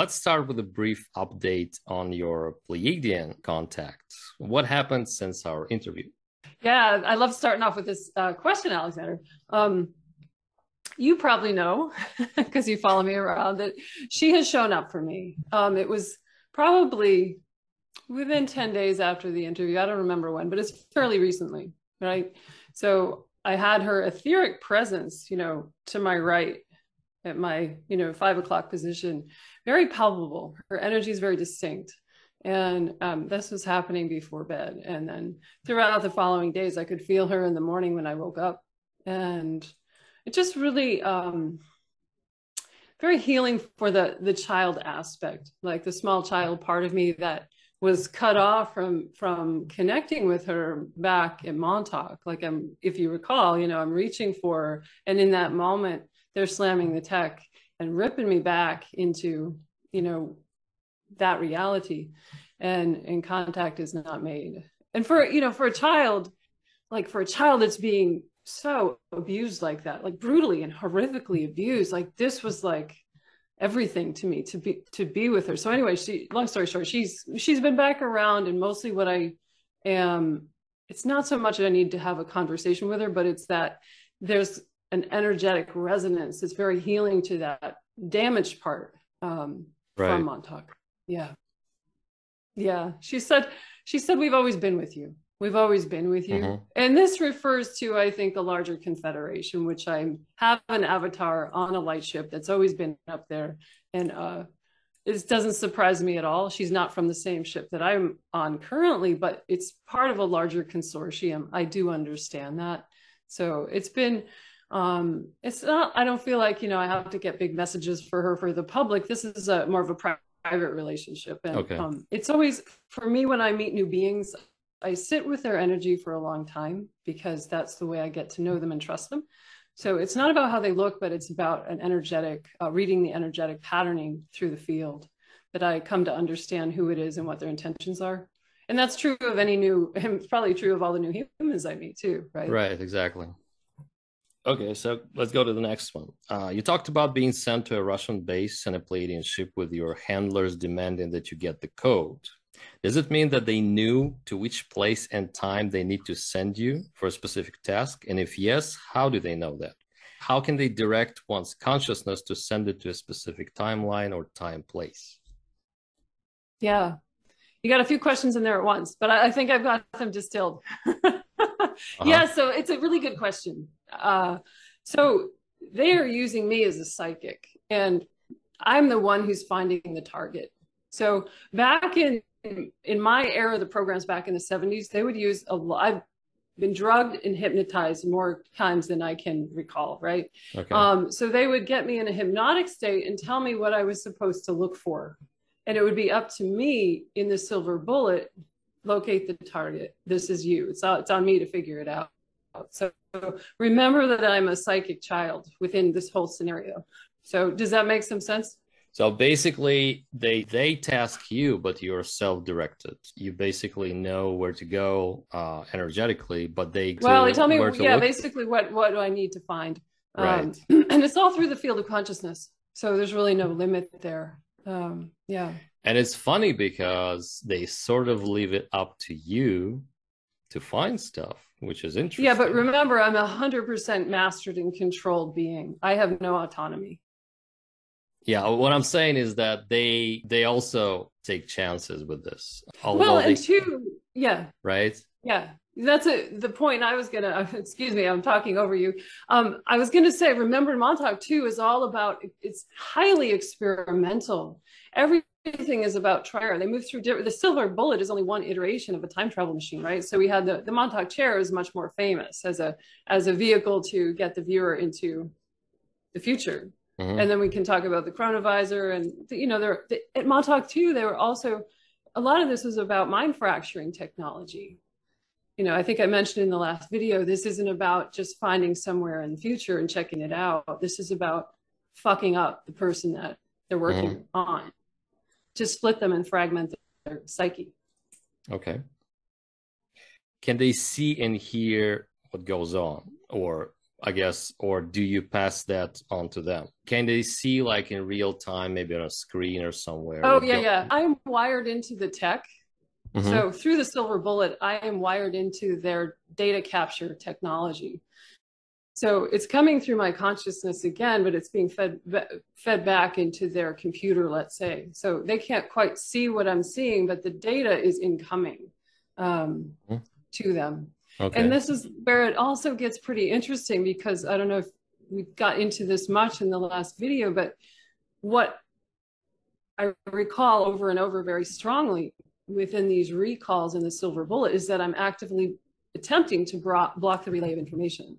let's start with a brief update on your Pleiadian contact. What happened since our interview? Yeah, I love starting off with this uh, question, Alexander. Um, you probably know because you follow me around that she has shown up for me. Um, it was probably within 10 days after the interview. I don't remember when, but it's fairly recently, right? So I had her etheric presence, you know, to my right at my, you know, five o'clock position, very palpable. Her energy is very distinct. And um, this was happening before bed. And then throughout the following days, I could feel her in the morning when I woke up. And it just really um, very healing for the the child aspect, like the small child part of me that was cut off from from connecting with her back in Montauk. Like I'm, if you recall, you know, I'm reaching for her, and in that moment, they're slamming the tech and ripping me back into, you know, that reality, and and contact is not made. And for you know, for a child, like for a child that's being so abused like that, like brutally and horrifically abused, like this was like everything to me to be to be with her. So anyway, she long story short, she's she's been back around and mostly what I am it's not so much that I need to have a conversation with her, but it's that there's an energetic resonance that's very healing to that damaged part um, right. from Montauk. Yeah. Yeah. She said, she said, we've always been with you. We've always been with you. Mm-hmm. And this refers to, I think, a larger confederation, which I have an avatar on a light ship that's always been up there. And uh, it doesn't surprise me at all. She's not from the same ship that I'm on currently, but it's part of a larger consortium. I do understand that. So it's been, um, it's not, I don't feel like, you know, I have to get big messages for her for the public. This is a more of a private relationship. And okay. um, it's always, for me, when I meet new beings, I sit with their energy for a long time because that's the way I get to know them and trust them. So it's not about how they look, but it's about an energetic, uh, reading the energetic patterning through the field that I come to understand who it is and what their intentions are. And that's true of any new, and it's probably true of all the new humans I meet too, right? Right, exactly. Okay, so let's go to the next one. Uh, you talked about being sent to a Russian base and a Pleiadian ship with your handlers demanding that you get the code. Does it mean that they knew to which place and time they need to send you for a specific task? And if yes, how do they know that? How can they direct one's consciousness to send it to a specific timeline or time place? Yeah, you got a few questions in there at once, but I, I think I've got them distilled. uh-huh. Yeah, so it's a really good question. Uh, so they are using me as a psychic, and I'm the one who's finding the target. So back in in my era, the programs back in the 70s, they would use a lot. I've been drugged and hypnotized more times than I can recall, right? Okay. Um, so they would get me in a hypnotic state and tell me what I was supposed to look for. And it would be up to me in the silver bullet, locate the target. This is you. It's, it's on me to figure it out. So remember that I'm a psychic child within this whole scenario. So does that make some sense? So basically, they they task you, but you're self-directed. You basically know where to go uh, energetically, but they well, they tell me yeah, look. basically what what do I need to find, um, right? Um, and it's all through the field of consciousness, so there's really no limit there. Um, yeah, and it's funny because they sort of leave it up to you to find stuff, which is interesting. Yeah, but remember, I'm a hundred percent mastered and controlled being. I have no autonomy yeah what i'm saying is that they they also take chances with this well and they, two yeah right yeah that's a, the point i was gonna excuse me i'm talking over you. Um, i was gonna say remember montauk too is all about it's highly experimental. Everything is about trial. They move through different the silver bullet is only one iteration of a time travel machine right? So we had the the montauk chair is much more famous as a as a vehicle to get the viewer into the future. Mm-hmm. And then we can talk about the chronovisor and, you know, there at Montauk too, they were also, a lot of this was about mind fracturing technology. You know, I think I mentioned in the last video, this isn't about just finding somewhere in the future and checking it out. This is about fucking up the person that they're working mm-hmm. on to split them and fragment their psyche. Okay. Can they see and hear what goes on or I guess, or do you pass that on to them? Can they see like in real time, maybe on a screen or somewhere? Oh yeah, yeah. I'm wired into the tech. Mm-hmm. So through the silver bullet, I am wired into their data capture technology. So it's coming through my consciousness again, but it's being fed fed back into their computer, let's say. So they can't quite see what I'm seeing, but the data is incoming um, mm-hmm. to them. Okay. And this is where it also gets pretty interesting because I don't know if we got into this much in the last video, but what I recall over and over very strongly within these recalls in the silver bullet is that I'm actively attempting to block the relay of information.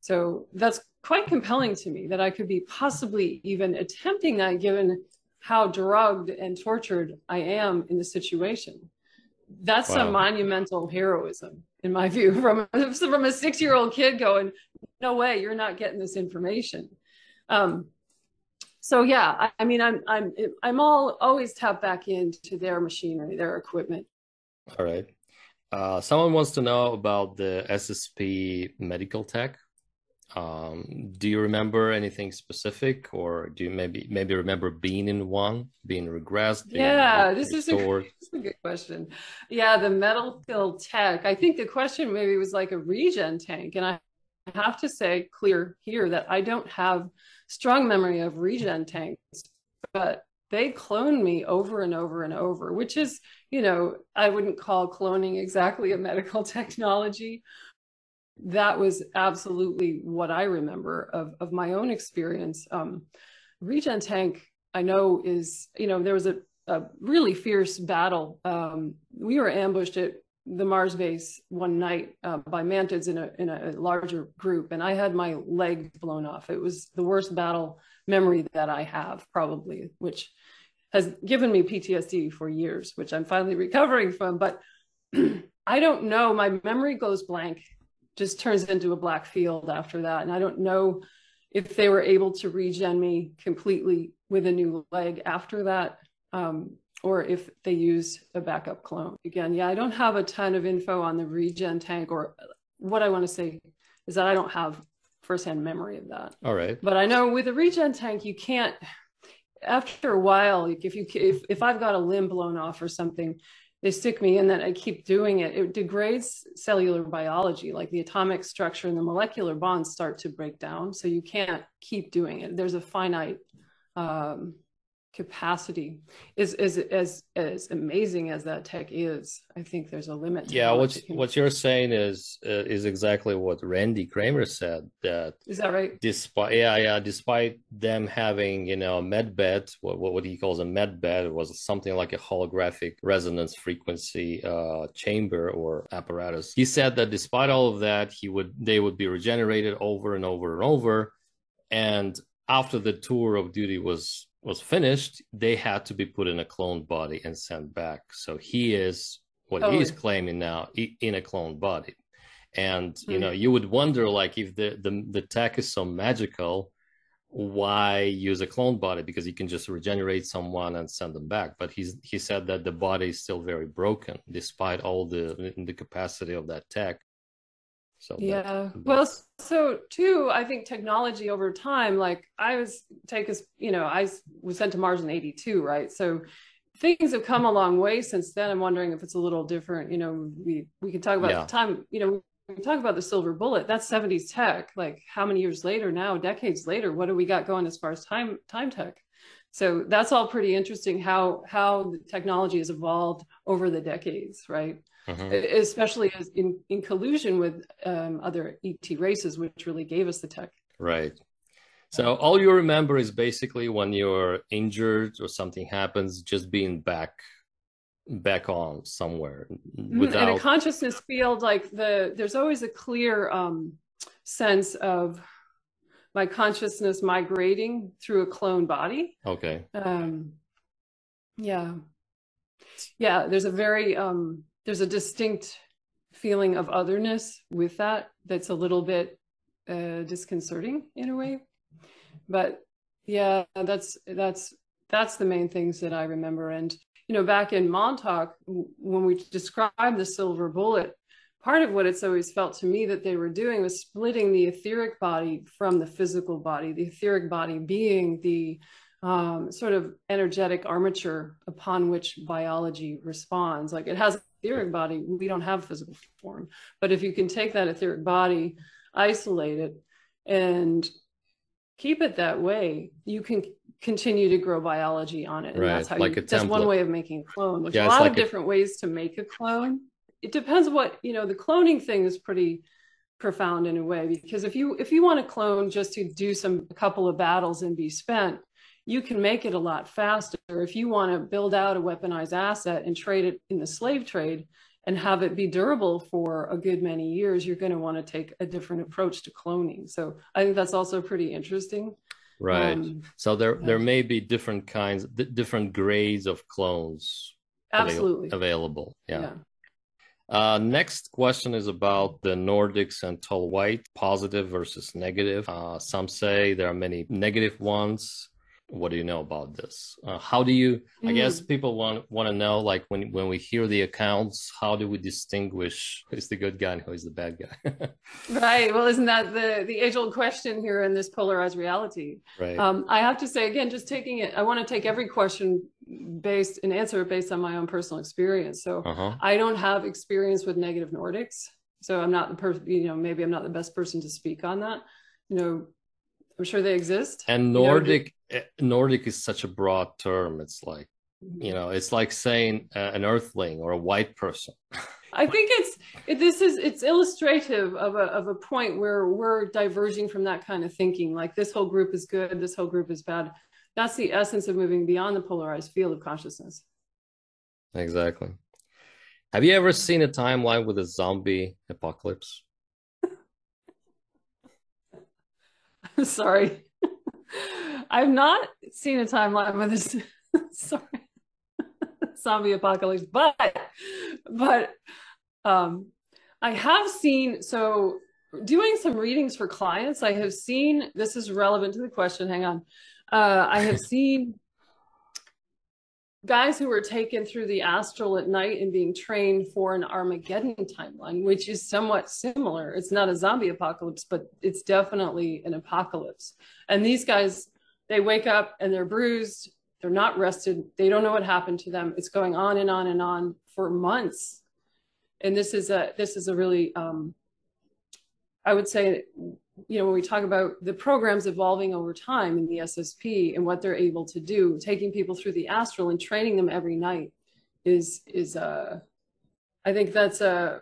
So that's quite compelling to me that I could be possibly even attempting that given how drugged and tortured I am in the situation. That's wow. some monumental heroism in my view, from a, from a six year old kid going, no way, you're not getting this information. Um, so yeah, I, mean, I'm I'm I'm all always tapped back into their machinery, their equipment. All right. Uh, someone wants to know about the SSP medical tech. Um, do you remember anything specific, or do you maybe maybe remember being in one, being regressed? Being yeah, this is, a, this is, a, good question. Yeah, the medical tech. I think the question maybe was like a regen tank, and I have to say clear here that I don't have strong memory of regen tanks, but they cloned me over and over and over, which is, you know, I wouldn't call cloning exactly a medical technology, that was absolutely what I remember of, of my own experience. Um, Regen Tank, I know, is, you know, there was a, a really fierce battle. Um, we were ambushed at the Mars base one night uh, by mantids in a, in a larger group, and I had my leg blown off. It was the worst battle memory that I have, probably, which has given me PTSD for years, which I'm finally recovering from. But I don't know. My memory goes blank just turns into a black field after that. And I don't know if they were able to regen me completely with a new leg after that, um, or if they used a backup clone. Again, yeah, I don't have a ton of info on the regen tank, or what I want to say is that I don't have firsthand memory of that. All right. But I know with a regen tank, you can't. After a while, if you if if I've got a limb blown off or something, they stick me in that I keep doing it, it degrades cellular biology. Like the atomic structure and the molecular bonds start to break down. So you can't keep doing it. There's a finite um, capacity. Is is as as amazing as that tech is i think there's a limit yeah what what you're saying is uh, is exactly what randy cramer said that is that right? despite yeah yeah despite them having you know a med bed what, what he calls a med bed was something like a holographic resonance frequency uh, chamber or apparatus. He said that despite all of that he would they would be regenerated over and over and over and after the tour of duty was was finished, they had to be put in a cloned body and sent back. So he is what oh. is claiming now in a cloned body. And mm-hmm. you know, hmm. you would wonder like if the, the the tech is so magical, why use a cloned body? Because you can just regenerate someone and send them back. But he's he said that the body is still very broken despite all the the capacity of that tech. So yeah, that, well, so too, I think technology over time, like I was take as you know, I was sent to Mars in '82, right? So things have come a long way since then. I'm wondering if it's a little different. You know, we we can talk about yeah. the time. You know, we talk about the silver bullet. That's '70s tech. Like how many years later now, decades later, what do we got going as far as time time tech? So that's all pretty interesting. How how the technology has evolved over the decades, right? Mm-hmm. especially as in, in collusion with um, other ET races, which really gave us the tech. Right. So all you remember is basically when you're injured or something happens, just being back back on somewhere without in a consciousness field like the there's always a clear um sense of my consciousness migrating through a clone body okay um yeah yeah there's a very um there's a distinct feeling of otherness with that that's a little bit uh, disconcerting in a way. But yeah that's that's that's the main things that i remember. And you know back in montauk when we described the silver bullet part of what it's always felt to me that they were doing was splitting the etheric body from the physical body, the etheric body being the um, sort of energetic armature upon which biology responds. Like it has etheric body, we don't have physical form. But if you can take that etheric body, isolate it, and keep it that way, you can continue to grow biology on it. And Right, that's how like you, a that's one way of making a clone. There's Yeah, a lot like of a- different ways to make a clone. It depends what, you know, the cloning thing is pretty profound in a way because if you if you want to clone just to do some a couple of battles and be spent, you can make it a lot faster. If you want to build out a weaponized asset and trade it in the slave trade and have it be durable for a good many years, you're going to want to take a different approach to cloning. So I think that's also pretty interesting. Right. Um, so there yeah. there may be different kinds, di- different grades of clones avail- absolutely. available. Yeah. Uh, next question is about the Nordics and tall white, positive versus negative. Uh, some say there are many negative ones. What do you know about this? Uh, how do you? I Mm. guess people want want to know, like when when we hear the accounts, how do we distinguish who's the good guy and who's the bad guy? Right. Well, isn't that the the age old question here in this polarized reality? right. Um, I have to say again, just taking it, I want to take every question based and answer it based on my own personal experience. So uh huh. I don't have experience with negative Nordics, so I'm not the person. You know, maybe I'm not the best person to speak on that. You know, I'm sure they exist. And You know, Nordic eh, Nordic is such a broad term. It's like you know, it's like saying uh, an Earthling or a white person. I think it's it, this is it's illustrative of a of a point where we're diverging from that kind of thinking. Like this whole group is good, this whole group is bad. That's the essence of moving beyond the polarized field of consciousness. Exactly. Have you ever seen a timeline with a zombie apocalypse? Sorry. I've not seen a timeline with this sorry zombie apocalypse, but but um I have seen so doing some readings for clients, I have seen this is relevant to the question. Hang on. Uh I have seen guys who were taken through the astral at night and being trained for an Armageddon timeline, which is somewhat similar. It's not a zombie apocalypse, but it's definitely an apocalypse. And these guys, they wake up and they're bruised, they're not rested, they don't know what happened to them. It's going on and on and on for months. And this is a this is a really um, I would say, you know, when we talk about the programs evolving over time in the SSP and what they're able to do, taking people through the astral and training them every night is is uh I think that's a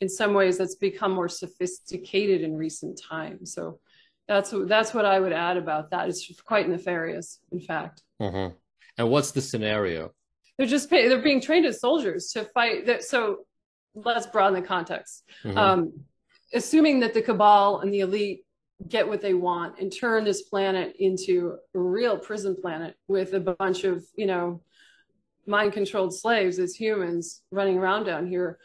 in some ways that's become more sophisticated in recent times. So that's that's what I would add about that. It's quite nefarious, in fact. Mhm. And what's the scenario? They're just pay, they're being trained as soldiers to fight. That, so let's broaden the context. Mhm. um, assuming that the cabal and the elite get what they want and turn this planet into a real prison planet with a bunch of you know mind controlled slaves as humans running around down here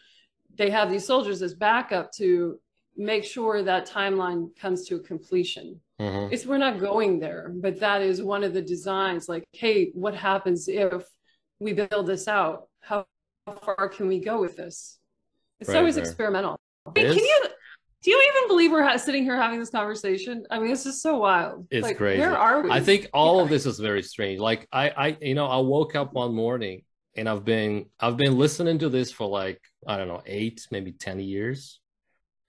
they have these soldiers as backup to make sure that timeline comes to a completion. Mhm. it's we're not going there but that is one of the designs like hey what happens if we build this out? How far can we go with this? It's Right, always right. experimental. It Hey, can you do you even believe we're ha- sitting here having this conversation i mean this is so wild It's like, crazy. where are we I think all Yeah. of this is very strange. Like I, I, you know, I woke up one morning and I've been, I've been listening to this for like I don't know, eight, maybe ten years,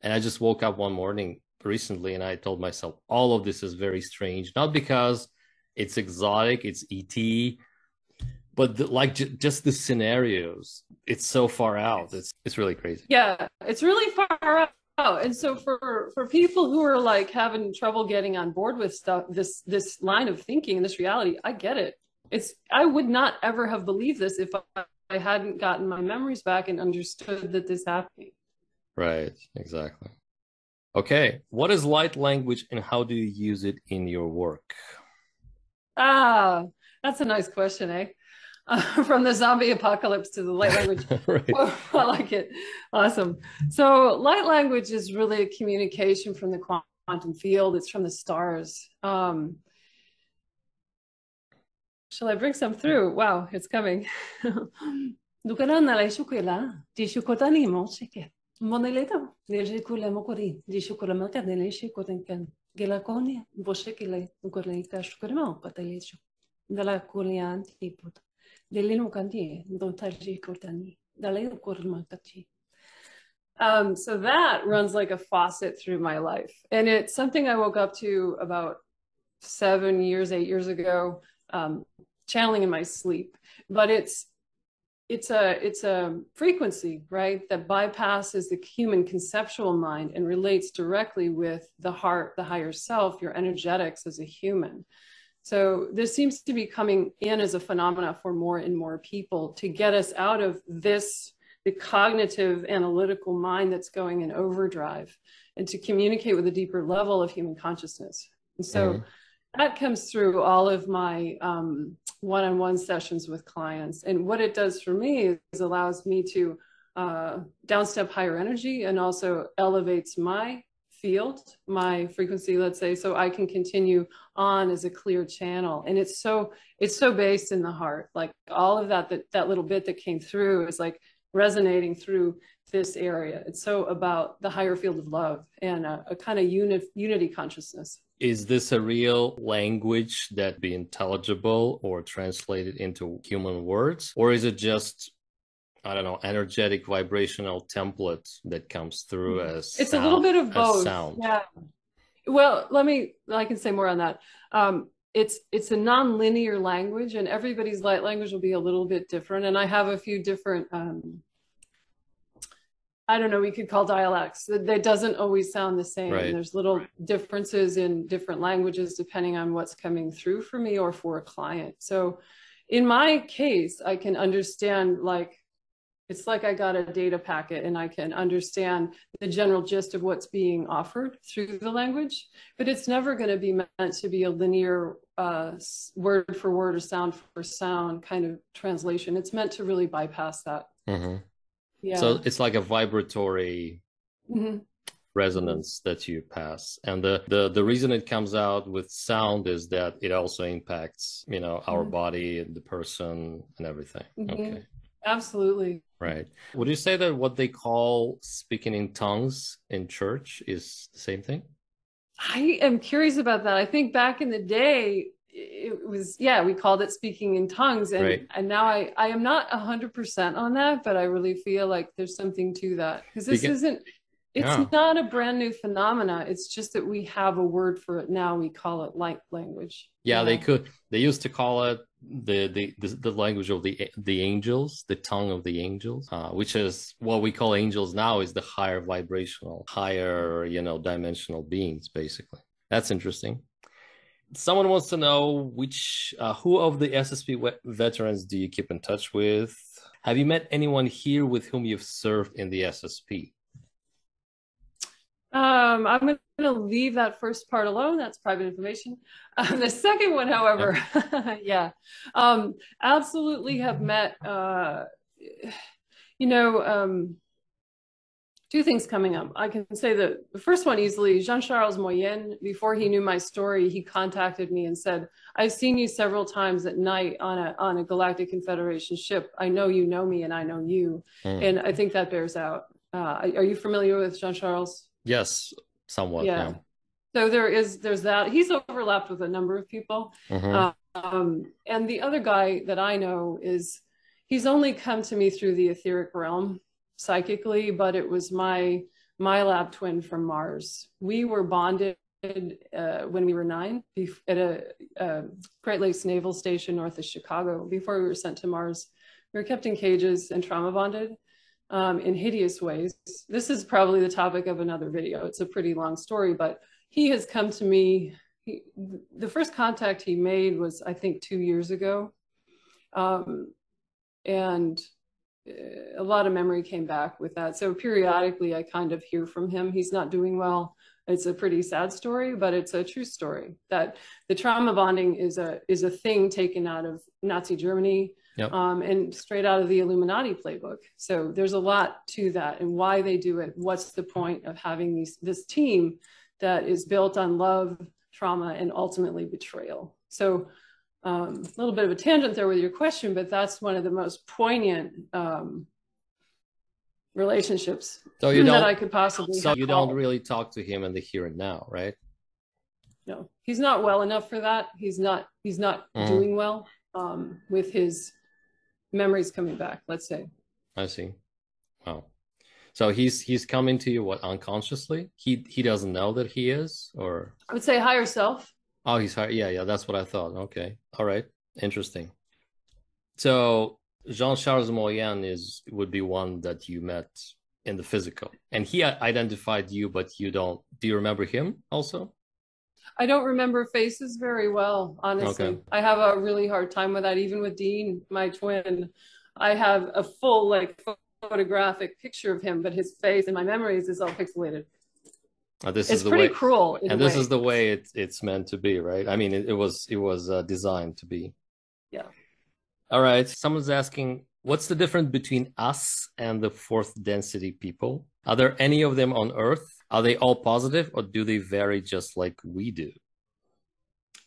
and I just woke up one morning recently and I told myself all of this is very strange. Not because it's exotic, it's ET, but the, like j- just the scenarios. It's so far out. It's it's really crazy. yeah it's really far out and so for for people who are like having trouble getting on board with stuff this this line of thinking and this reality i get it. It's i would not ever have believed this if i, I hadn't gotten my memories back and understood that this happened. Right, exactly. Okay, what is light language and how do you use it in your work? ah that's a nice question eh uh, from the zombie apocalypse to the light language right. Oh, I like it. Awesome. So, light language is really a communication from the quantum field. It's from the stars. Um, shall I bring some through? Wow, it's coming. Dukaran na lai shukela, di shukotani mo shike. Moneleta, nele kule mokori, dishu kule maka nele shi kotenkan. Gela koni, boshe kile, ukore ka shukure ma patale shu. Dala kulian tiput. Um, so that runs like a faucet through my life. And it's something I woke up to about seven years, eight years ago, um, channeling in my sleep. But it's it's a it's a frequency, right, that bypasses the human conceptual mind and relates directly with the heart, the higher self, your energetics as a human. So this seems to be coming in as a phenomena for more and more people to get us out of this the cognitive analytical mind that's going in overdrive and to communicate with a deeper level of human consciousness. And so mm-hmm. that comes through all of my um, one-on-one sessions with clients. And what it does for me is allows me to uh, downstep higher energy and also elevates my field, my frequency, let's say, so I can continue on as a clear channel. And it's so it's so based in the heart. Like all of that that that little bit that came through is like resonating through this area. It's so about the higher field of love and a, a kind of uni- unity consciousness. Is this a real language that be intelligible or translated into human words? Or is it just, I don't know, energetic vibrational template that comes through mm-hmm. as It's sound, a little bit of both. Sound? Yeah. Well, let me, I can say more on that. Um, it's it's a non-linear language and everybody's light language will be a little bit different and i have a few different um i don't know we could call dialects that, doesn't always sound the same right. there's little differences in different languages depending on what's coming through for me or for a client so in my case i can understand like it's like I got a data packet and I can understand the general gist of what's being offered through the language, but it's never going to be meant to be a linear uh, word for word or sound for sound kind of translation. It's meant to really bypass that. Mm-hmm. Yeah. So it's like a vibratory mm-hmm. resonance that you pass, and the, the the reason it comes out with sound is that it also impacts you know our mm-hmm. body and the person and everything. Mm-hmm. Okay. Absolutely. Right. Would you say that what they call speaking in tongues in church is the same thing? I am curious about that. I think back in the day, it was yeah we called it speaking in tongues and right. and now i i am not 100% on that but i really feel like there's something to that because this because, isn't it's yeah. not a brand new phenomena. It's just that we have a word for it now. We call it light language yeah, they could they used to call it the, the the, the language of the the angels the tongue of the angels uh, which is what we call angels now is the higher vibrational higher you know dimensional beings basically. That's interesting. Someone wants to know which uh, who of the ssp veterans do you keep in touch with? Have you met anyone here with whom you've served in the ssp um, I'm going to leave that first part alone. That's private information. Um, the second one, however, yeah, um, absolutely have met, uh, you know, um, two things coming up. I can say that the first one easily, Jean-Charles Moyen, before he knew my story, he contacted me and said, I've seen you several times at night on a, on a Galactic Confederation ship. I know you know me and I know you. Mm. And I think that bears out. Uh, are you familiar with Jean-Charles? Yes, somewhat. Yeah. yeah. So there is there's that. He's overlapped with a number of people. Mm-hmm. Um, and the other guy that I know is he's only come to me through the etheric realm psychically, but it was my my lab twin from Mars. We were bonded uh, when we were nine at a, a, Great Lakes Naval Station north of Chicago. Before we were sent to Mars, we were kept in cages and trauma bonded um, in hideous ways. This is probably the topic of another video. It's a pretty long story, but he has come to me. He, the first contact he made was, I think, two years ago. Um, and uh, a lot of memory came back with that. So periodically, I kind of hear from him. He's not doing well. It's a pretty sad story, but it's a true story that the trauma bonding is a is a thing taken out of Nazi Germany yep. um, and straight out of the Illuminati playbook. So there's a lot to that and why they do it. What's the point of having these this team that is built on love, trauma, and ultimately betrayal? So um, a little bit of a tangent there with your question, but that's one of the most poignant um, relationships So you that don't. I could possibly. So you don't really talk to him in the here and now, right? No, he's not well enough for that. He's not. He's not Mhm. doing well um, with his memories coming back. Let's say. I see. Wow. So he's he's coming to you what unconsciously? He he doesn't know that he is, or I would say higher self. oh he's hi- yeah yeah that's what I thought. Okay, all right, interesting. So Jean Charles Moyen is would be one that you met in the physical, and he identified you, but you don't. Do you remember him also? I don't remember faces very well, honestly. Okay. I have a really hard time with that. Even with Dean, my twin, I have a full like photographic picture of him, but his face in my memories is all pixelated. Uh, this It's is the pretty way, cruel. and this way. is the way it's it's meant to be, right? I mean, it, it was it was uh, designed to be. Yeah. All right. Someone's asking, what's the difference between us and the fourth density people? Are there any of them on Earth? Are they all positive, or do they vary just like we do?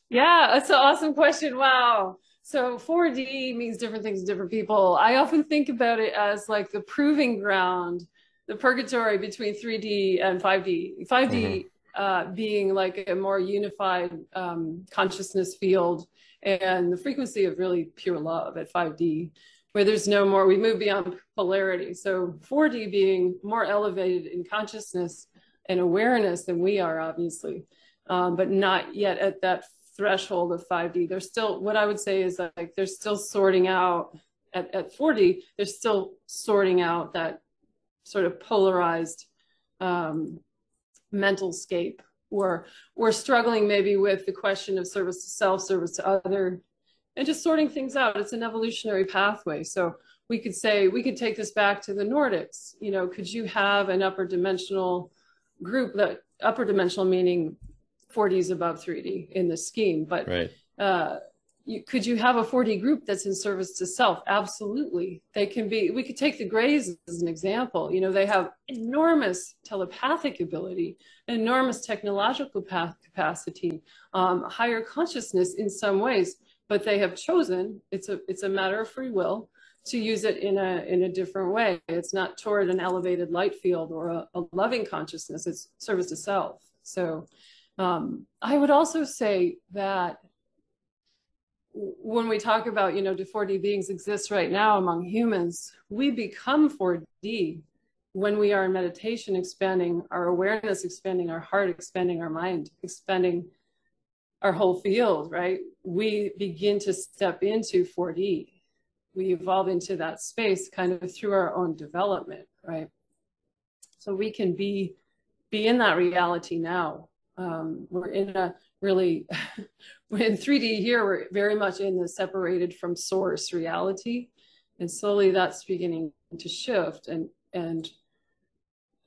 Yeah, that's an awesome question. Wow. So 4D means different things to different people. I often think about it as like the proving ground, the purgatory between 3D and 5D. 5D uh, being like a more unified um, consciousness field and the frequency of really pure love at 5D, where there's no more, we move beyond polarity. So 4D being more elevated in consciousness and awareness than we are, obviously, um, but not yet at that threshold of 5D. They're still, what I would say is like they're still sorting out at, at 4D, they're still sorting out that sort of polarized um, mental scape. Or we're struggling maybe with the question of service to self, service to other, and just sorting things out. It's an evolutionary pathway. So we could say, we could take this back to the Nordics. You know, could you have an upper dimensional group the upper dimensional meaning 4D is above 3D in the scheme, but Right. uh, you, could you have a 4D group that's in service to self? Absolutely. They can be, we could take the Greys as an example. You know, they have enormous telepathic ability, enormous technological pa- capacity, um, higher consciousness in some ways, but they have chosen, it's a, it's a matter of free will to use it in a, in a different way. It's not toward an elevated light field or a, a loving consciousness, it's service to self. So um, I would also say that when we talk about, you know, do 4D beings exist right now among humans, we become 4D when we are in meditation, expanding our awareness, expanding our heart, expanding our mind, expanding our whole field, right? We begin to step into 4D. We evolve into that space kind of through our own development, right? So we can be be in that reality now. Um, we're in a really we're in 3D here, we're very much in the separated from source reality. And slowly that's beginning to shift and, and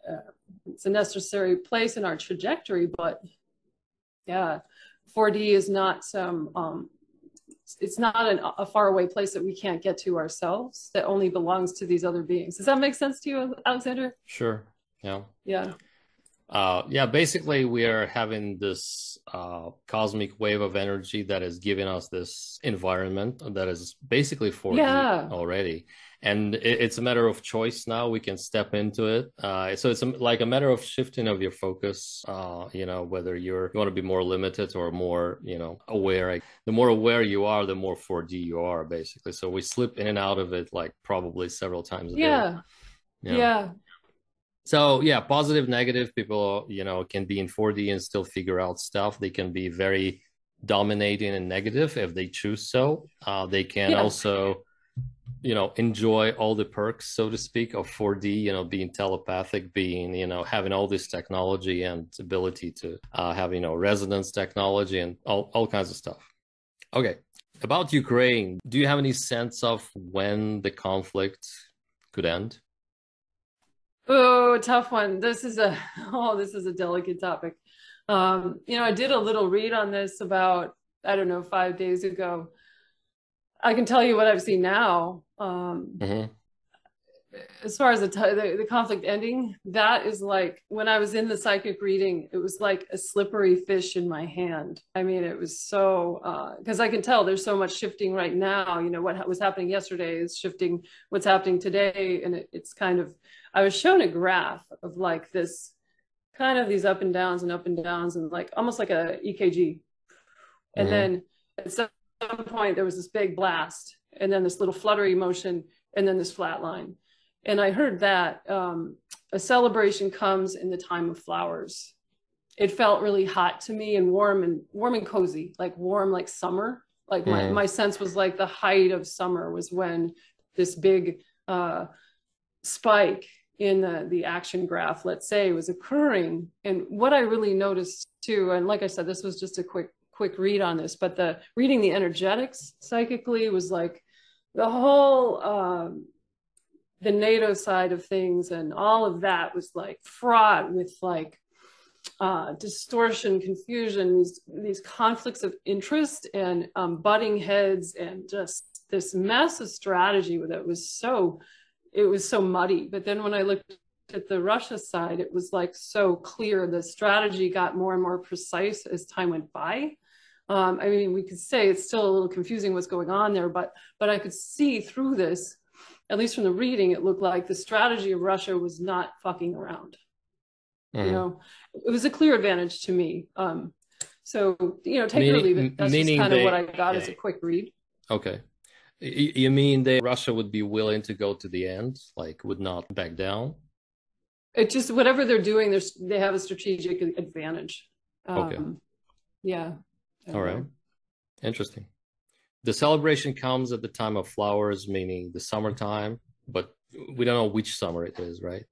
uh, it's a necessary place in our trajectory, but yeah, 4D is not some, um, it's not an, a faraway place that we can't get to ourselves that only belongs to these other beings. Does that make sense to you, Alexander? Sure. Yeah. Yeah. Uh, yeah, basically, we are having this uh, cosmic wave of energy that is giving us this environment that is basically 4D Yeah. already. And it, it's a matter of choice now. We can step into it. Uh, so it's a, like a matter of shifting of your focus, uh, you know, whether you're, you want to be more limited or more, you know, aware. The more aware you are, the more 4D you are, basically. So we slip in and out of it like probably several times a day. Yeah. Yeah. Yeah. So yeah, positive, negative people, you know, can be in 4D and still figure out stuff. They can be very dominating and negative if they choose so. Uh, they can Yeah. also, you know, enjoy all the perks, so to speak, of 4D. You know, being telepathic, being you know, having all this technology and ability to uh, have you know resonance technology and all all kinds of stuff. Okay, about Ukraine, do you have any sense of when the conflict could end? Oh, tough one. This is a oh, this is a delicate topic. Um, you know, I did a little read on this about, I don't know, five days ago. I can tell you what I've seen now. Um, Mhm. as far as the, t- the the conflict ending, that is like when I was in the psychic reading, it was like a slippery fish in my hand. I mean, it was so because I can tell there's so much shifting right now. You know, what ha- was happening yesterday is shifting what's happening today, and it, it's kind of I was shown a graph of like this kind of these up and downs and up and downs and like almost like a EKG. And mm-hmm. then at some point there was this big blast and then this little fluttery motion and then this flat line. And I heard that um, a celebration comes in the time of flowers. It felt really hot to me and warm and warm and cozy, like warm like summer. Like my, mm. my sense was like the height of summer was when this big uh, spike in the, the action graph, let's say, was occurring. And what I really noticed too, and like I said, this was just a quick quick read on this, but the reading the energetics psychically was like the whole um, the NATO side of things and all of that was like fraught with like uh, distortion, confusion, these these conflicts of interest and um, butting heads and just this mess of strategy that was so it was so muddy. But then when I looked at the Russia side, it was like so clear. The strategy got more and more precise as time went by. Um, I mean, we could say it's still a little confusing what's going on there, but but I could see through this, at least from the reading, it looked like the strategy of Russia was not fucking around. Mm. You mm-hmm. know, it was a clear advantage to me. Um, so you know, take meaning, it or leave it. That's just kind of what I got yeah. as a quick read. Okay. You mean that Russia would be willing to go to the end, like would not back down? It just whatever they're doing, they have a strategic advantage. Um, okay. Yeah. All right. Um, interesting. The celebration comes at the time of flowers, meaning the summertime, but we don't know which summer it is, right?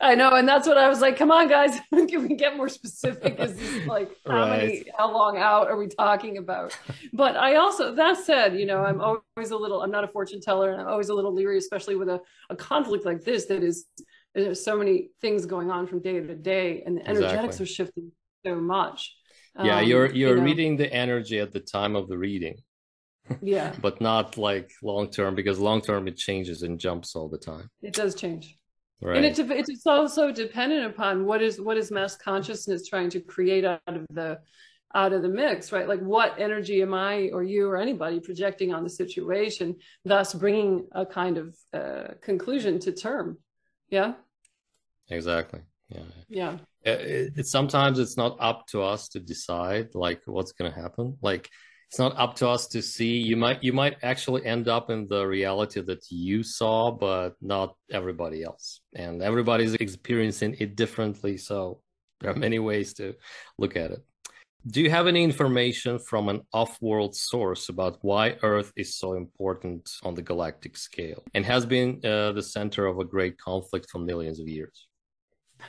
I know, and that's what I was like. Come on, guys, can we get more specific? Is this like how right. many, how long out are we talking about? But I also, that said, you know, I'm always a little. I'm not a fortune teller, and I'm always a little leery, especially with a, a conflict like this. That is, there's so many things going on from day to day, and the energetics exactly. are shifting so much. Yeah, um, you're you're you know, reading the energy at the time of the reading. Yeah, but not like long term because long term it changes and jumps all the time. It does change. Right. And it, it's also dependent upon what is what is mass consciousness trying to create out of the out of the mix, right? Like what energy am I or you or anybody projecting on the situation, thus bringing a kind of uh, conclusion to term. Yeah. Exactly. Yeah. Yeah. It, it, sometimes it's not up to us to decide like what's going to happen. Like it's not up to us to see. You might you might actually end up in the reality that you saw but not everybody else. And everybody's experiencing it differently so there are many ways to look at it. Do you have any information from an off-world source about why earth is so important on the galactic scale and has been uh, the center of a great conflict for millions of years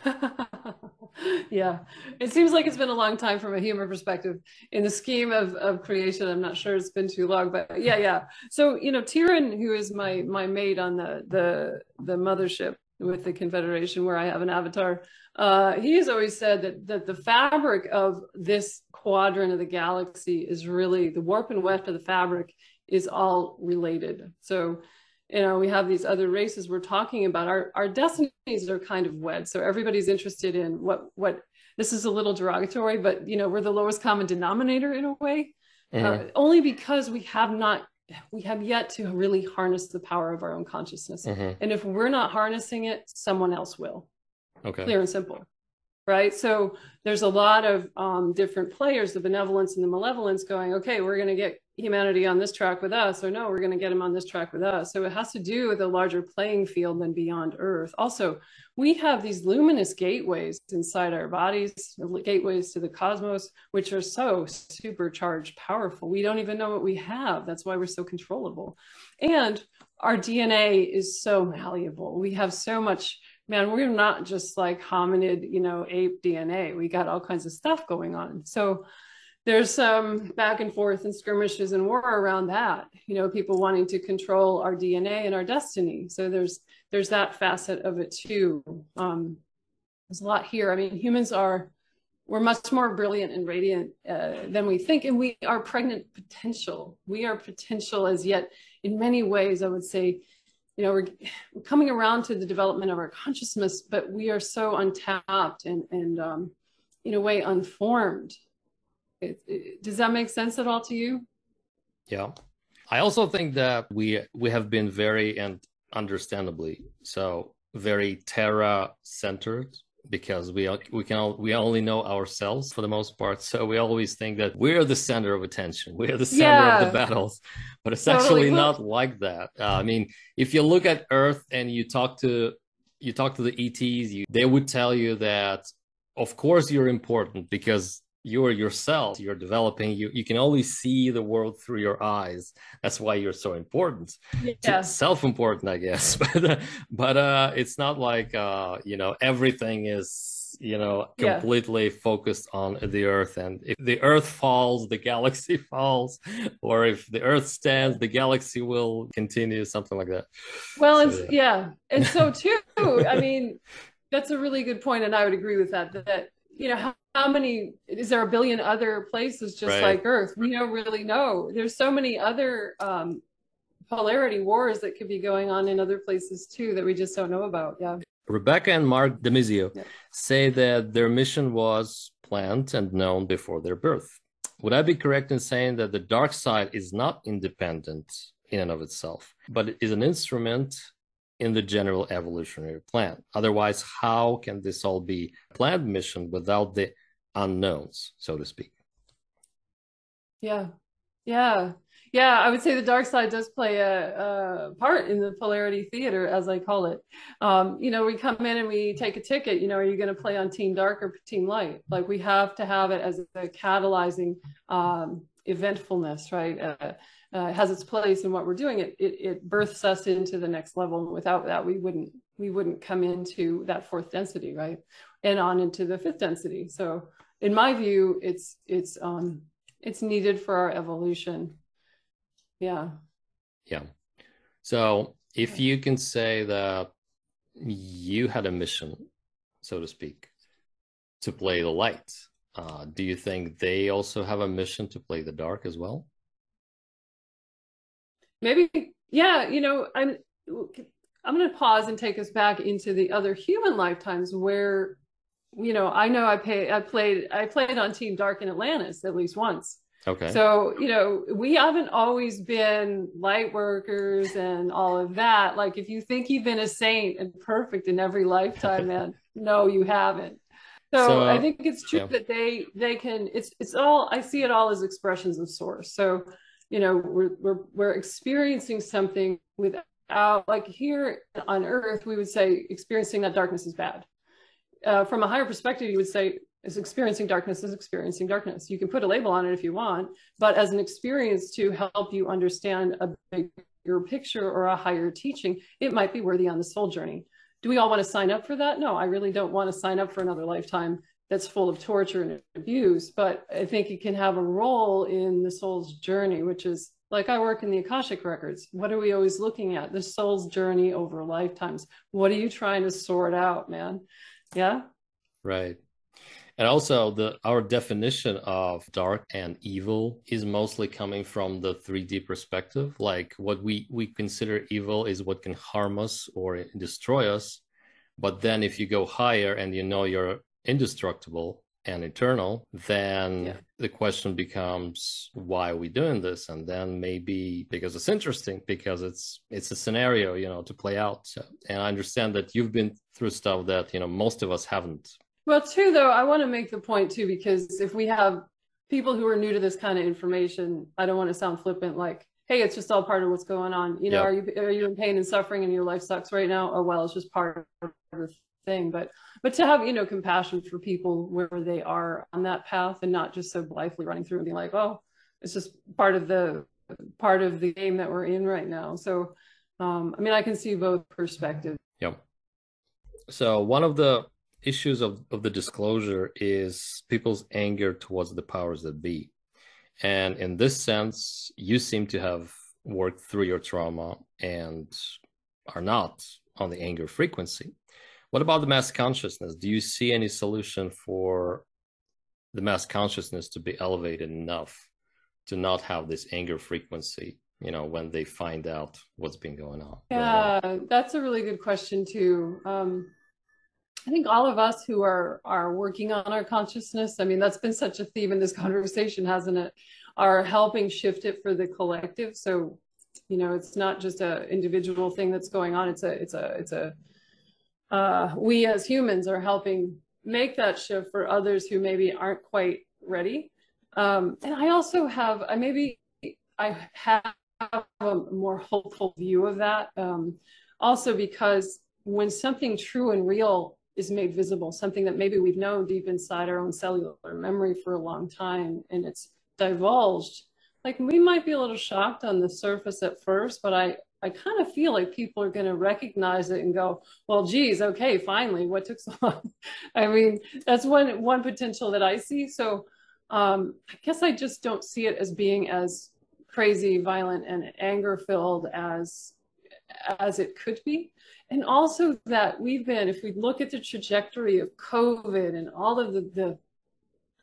yeah, it seems like it's been a long time from a humor perspective. In the scheme of, of creation, I'm not sure it's been too long, but yeah, yeah. So you know, Tyran, who is my my mate on the the the mothership with the Confederation, where I have an avatar, uh, he has always said that that the fabric of this quadrant of the galaxy is really the warp and weft of the fabric is all related. So you know we have these other races we're talking about. Our our destinies are kind of wed so everybody's interested in what what this is a little derogatory but you know we're the lowest common denominator in a way mm-hmm. uh, only because we have not we have yet to really harness the power of our own consciousness. Mm-hmm. and if we're not harnessing it someone else will. Okay. Clear and simple right? So there's a lot of um, different players the benevolence and the malevolence going okay we're going to get humanity on this track with us or no we're going to get them on this track with us. So it has to do with a larger playing field than beyond earth. Also we have these luminous gateways inside our bodies gateways to the cosmos which are so supercharged powerful. We don't even know what we have. That's why we're so controllable. And our dna is so malleable. We have so much man we're not just like hominid you know ape dna we got all kinds of stuff going on. So there's some back and forth and skirmishes and war around that you know people wanting to control our dna and our destiny. So there's there's that facet of it too. Um, there's a lot here. I mean humans are we're much more brilliant and radiant uh, than we think and we are pregnant potential. We are potential as yet in many ways i would say you know we're, we're coming around to the development of our consciousness but we are so untapped and and um, in a way unformed it, it, does that make sense at all to you? Yeah. I also think that we we have been very and understandably so very Terra centered because we are we can we only know ourselves for the most part so we always think that we're the center of attention we're the center yeah. of the battles but it's totally. actually not like that uh, i mean if you look at earth and you talk to you talk to the ets you, they would tell you that of course you're important because you're yourself you're developing you you can only see the world through your eyes. That's why you're so important. Yeah. self-important i guess. But uh, but uh it's not like uh you know everything is you know completely yeah. focused on the earth. And if the earth falls the galaxy falls. Or if the earth stands the galaxy will continue something like that. Well so, it's yeah. yeah. And so too i mean that's a really good point and i would agree with that that you know how, how many is there a billion other places just right. like earth we don't really know there's so many other um, polarity wars that could be going on in other places too that we just don't know about yeah rebecca and mark demizio yeah. say that their mission was planned and known before their birth would i be correct in saying that the dark side is not independent in and of itself but it is an instrument in the general evolutionary plan. Otherwise, how can this all be planned mission without the unknowns, so to speak? Yeah, yeah, yeah. I would say the dark side does play a, a part in the polarity theater, as I call it. Um, you know, we come in and we take a ticket. You know, are you going to play on Team Dark or Team Light? Like we have to have it as a catalyzing um, eventfulness, right? Uh, uh, has its place in what we're doing, it, it it births us into the next level. Without that, we wouldn't we wouldn't come into that fourth density, right? And on into the fifth density. So in my view, it's it's um it's needed for our evolution. Yeah. Yeah. So if you can say that you had a mission, so to speak, to play the light, uh, do you think they also have a mission to play the dark as well? maybe yeah you know i'm i'm going to pause and take us back into the other human lifetimes where you know i know i pay i played i played on team dark in atlantis at least once. Okay. So you know we haven't always been light workers and all of that. Like if you think you've been a saint and perfect in every lifetime man no you haven't. So, so uh, i think it's true yeah. that they they can it's it's all i see it all as expressions of source. So you know we're we're, we're experiencing something without like here on earth we would say experiencing that darkness is bad uh, from a higher perspective you would say is experiencing darkness is experiencing darkness you can put a label on it if you want but as an experience to help you understand a bigger picture or a higher teaching it might be worthy on the soul journey do we all want to sign up for that no i really don't want to sign up for another lifetime that's full of torture and abuse, but I think it can have a role in the soul's journey, which is like I work in the Akashic records. What are we always looking at? The soul's journey over lifetimes. What are you trying to sort out, man? Yeah. Right. And also the our definition of dark and evil is mostly coming from the 3D perspective. Like what we we consider evil is what can harm us or destroy us. But then if you go higher and you know you're indestructible and eternal, then yeah. the question becomes why are we doing this? And then maybe because it's interesting, because it's it's a scenario, you know, to play out. So, and I understand that you've been through stuff that you know most of us haven't. Well, too, though, I want to make the point too, because if we have people who are new to this kind of information, I don't want to sound flippant, like, hey, it's just all part of what's going on. You know, yep. are you are you in pain and suffering and your life sucks right now? Oh well, it's just part of the thing. But but to have you know compassion for people where they are on that path and not just so blithely running through and being like oh it's just part of the part of the game that we're in right now. So um, i mean i can see both perspectives. Yep. So one of the issues of, of the disclosure is people's anger towards the powers that be. And in this sense you seem to have worked through your trauma and are not on the anger frequency what about the mass consciousness? Do you see any solution for the mass consciousness to be elevated enough to not have this anger frequency? You know, when they find out what's been going on. Yeah, that's a really good question too. Um, I think all of us who are are working on our consciousness. I mean, that's been such a theme in this conversation, hasn't it? Are helping shift it for the collective. So, you know, it's not just a individual thing that's going on. It's a it's a it's a uh, we as humans are helping make that shift for others who maybe aren't quite ready. Um, and I also have, I maybe I have a more hopeful view of that. Um, also because when something true and real is made visible, something that maybe we've known deep inside our own cellular memory for a long time, and it's divulged, like we might be a little shocked on the surface at first, but I, I kind of feel like people are going to recognize it and go, well, geez, okay, finally, what took so long? I mean, that's one, one potential that I see. So um, I guess I just don't see it as being as crazy, violent, and anger filled as as it could be. And also that we've been, if we look at the trajectory of COVID and all of the, the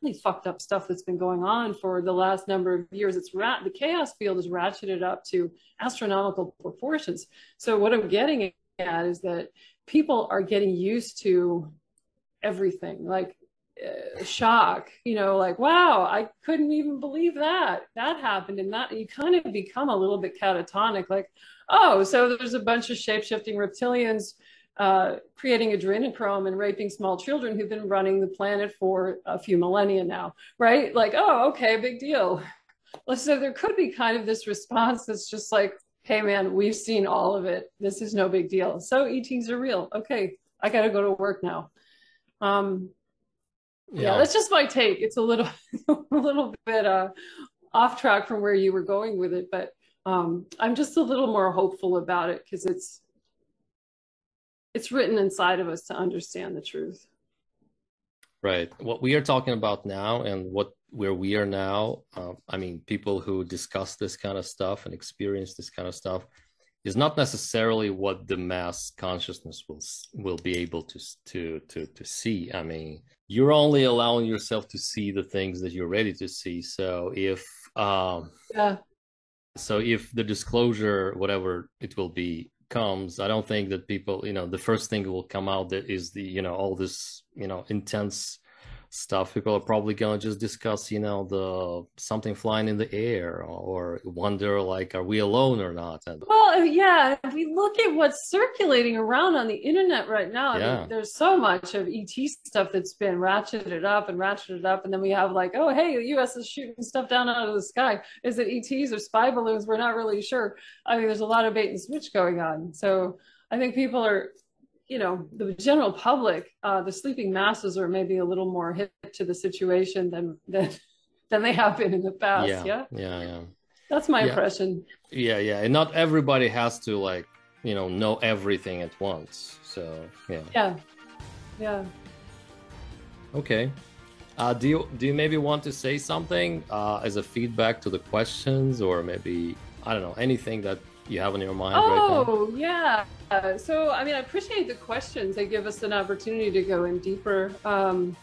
really fucked up stuff that's been going on for the last number of years, it's rat the chaos field is ratcheted up to astronomical proportions. So what I'm getting at is that people are getting used to everything. Like uh, shock you know like wow i couldn't even believe that that happened and that you kind of become a little bit catatonic like oh so there's a bunch of shape-shifting reptilians uh, creating adrenochrome and raping small children who've been running the planet for a few millennia now right? Like oh okay big deal. So there could be kind of this response that's just like hey man we've seen all of it. This is no big deal. So ets are real. Okay i gotta go to work now. Um, yeah. yeah, that's just my take. It's a little a little bit uh off track from where you were going with it, but um I'm just a little more hopeful about it because it's it's written inside of us to understand the truth. Right. What we are talking about now and what where we are now, uh, I mean, people who discuss this kind of stuff and experience this kind of stuff is not necessarily what the mass consciousness will will be able to to to to see. I mean, you're only allowing yourself to see the things that you're ready to see. So if um, yeah, so if the disclosure, whatever it will be, comes, I don't think that people, you know, the first thing that will come out that is the you know all this you know intense stuff people are probably gonna just discuss you know the something flying in the air or wonder like are we alone or not? And well yeah if we look at what's circulating around on the internet right now yeah. I mean, there's so much of et stuff that's been ratcheted up and ratcheted up and then we have like oh hey the us is shooting stuff down out of the sky. Is it ets or spy balloons? We're not really sure. I mean there's a lot of bait and switch going on. So i think people are you know the general public uh, the sleeping masses are maybe a little more hip to the situation than than than they have been in the past yeah yeah? yeah, yeah. that's my yeah. impression. Yeah yeah and not everybody has to like you know know everything at once so yeah. Yeah yeah. Okay. Uh, do you do you maybe want to say something uh, as a feedback to the questions or maybe i don't know anything that you have on your mind oh, right yeah. So, I mean, I appreciate the questions. They give us an opportunity to go in deeper. Um,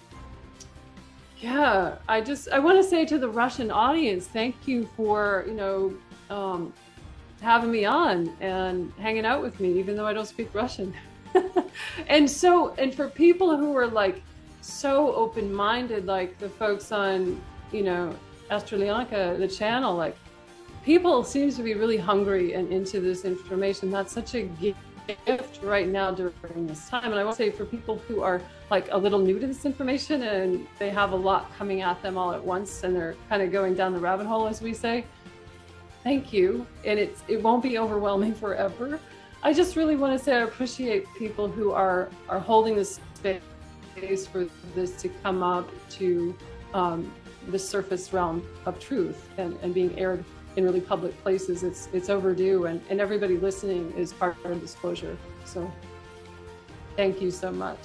yeah, I just I want to say to the Russian audience, thank you for you know um, having me on and hanging out with me, even though I don't speak Russian. and so, and for people who are like so open-minded, like the folks on you know Astralianka, the channel, like people seem to be really hungry and into this information. That's such a gift right now during this time. And I want to say for people who are like a little new to this information and they have a lot coming at them all at once and they're kind of going down the rabbit hole, as we say, thank you. And it's, it won't be overwhelming forever. I just really want to say I appreciate people who are, are holding this space for this to come up to um, the surface realm of truth and, and being aired in really public places, it's it's overdue, and, and everybody listening is part of disclosure. So, thank you so much.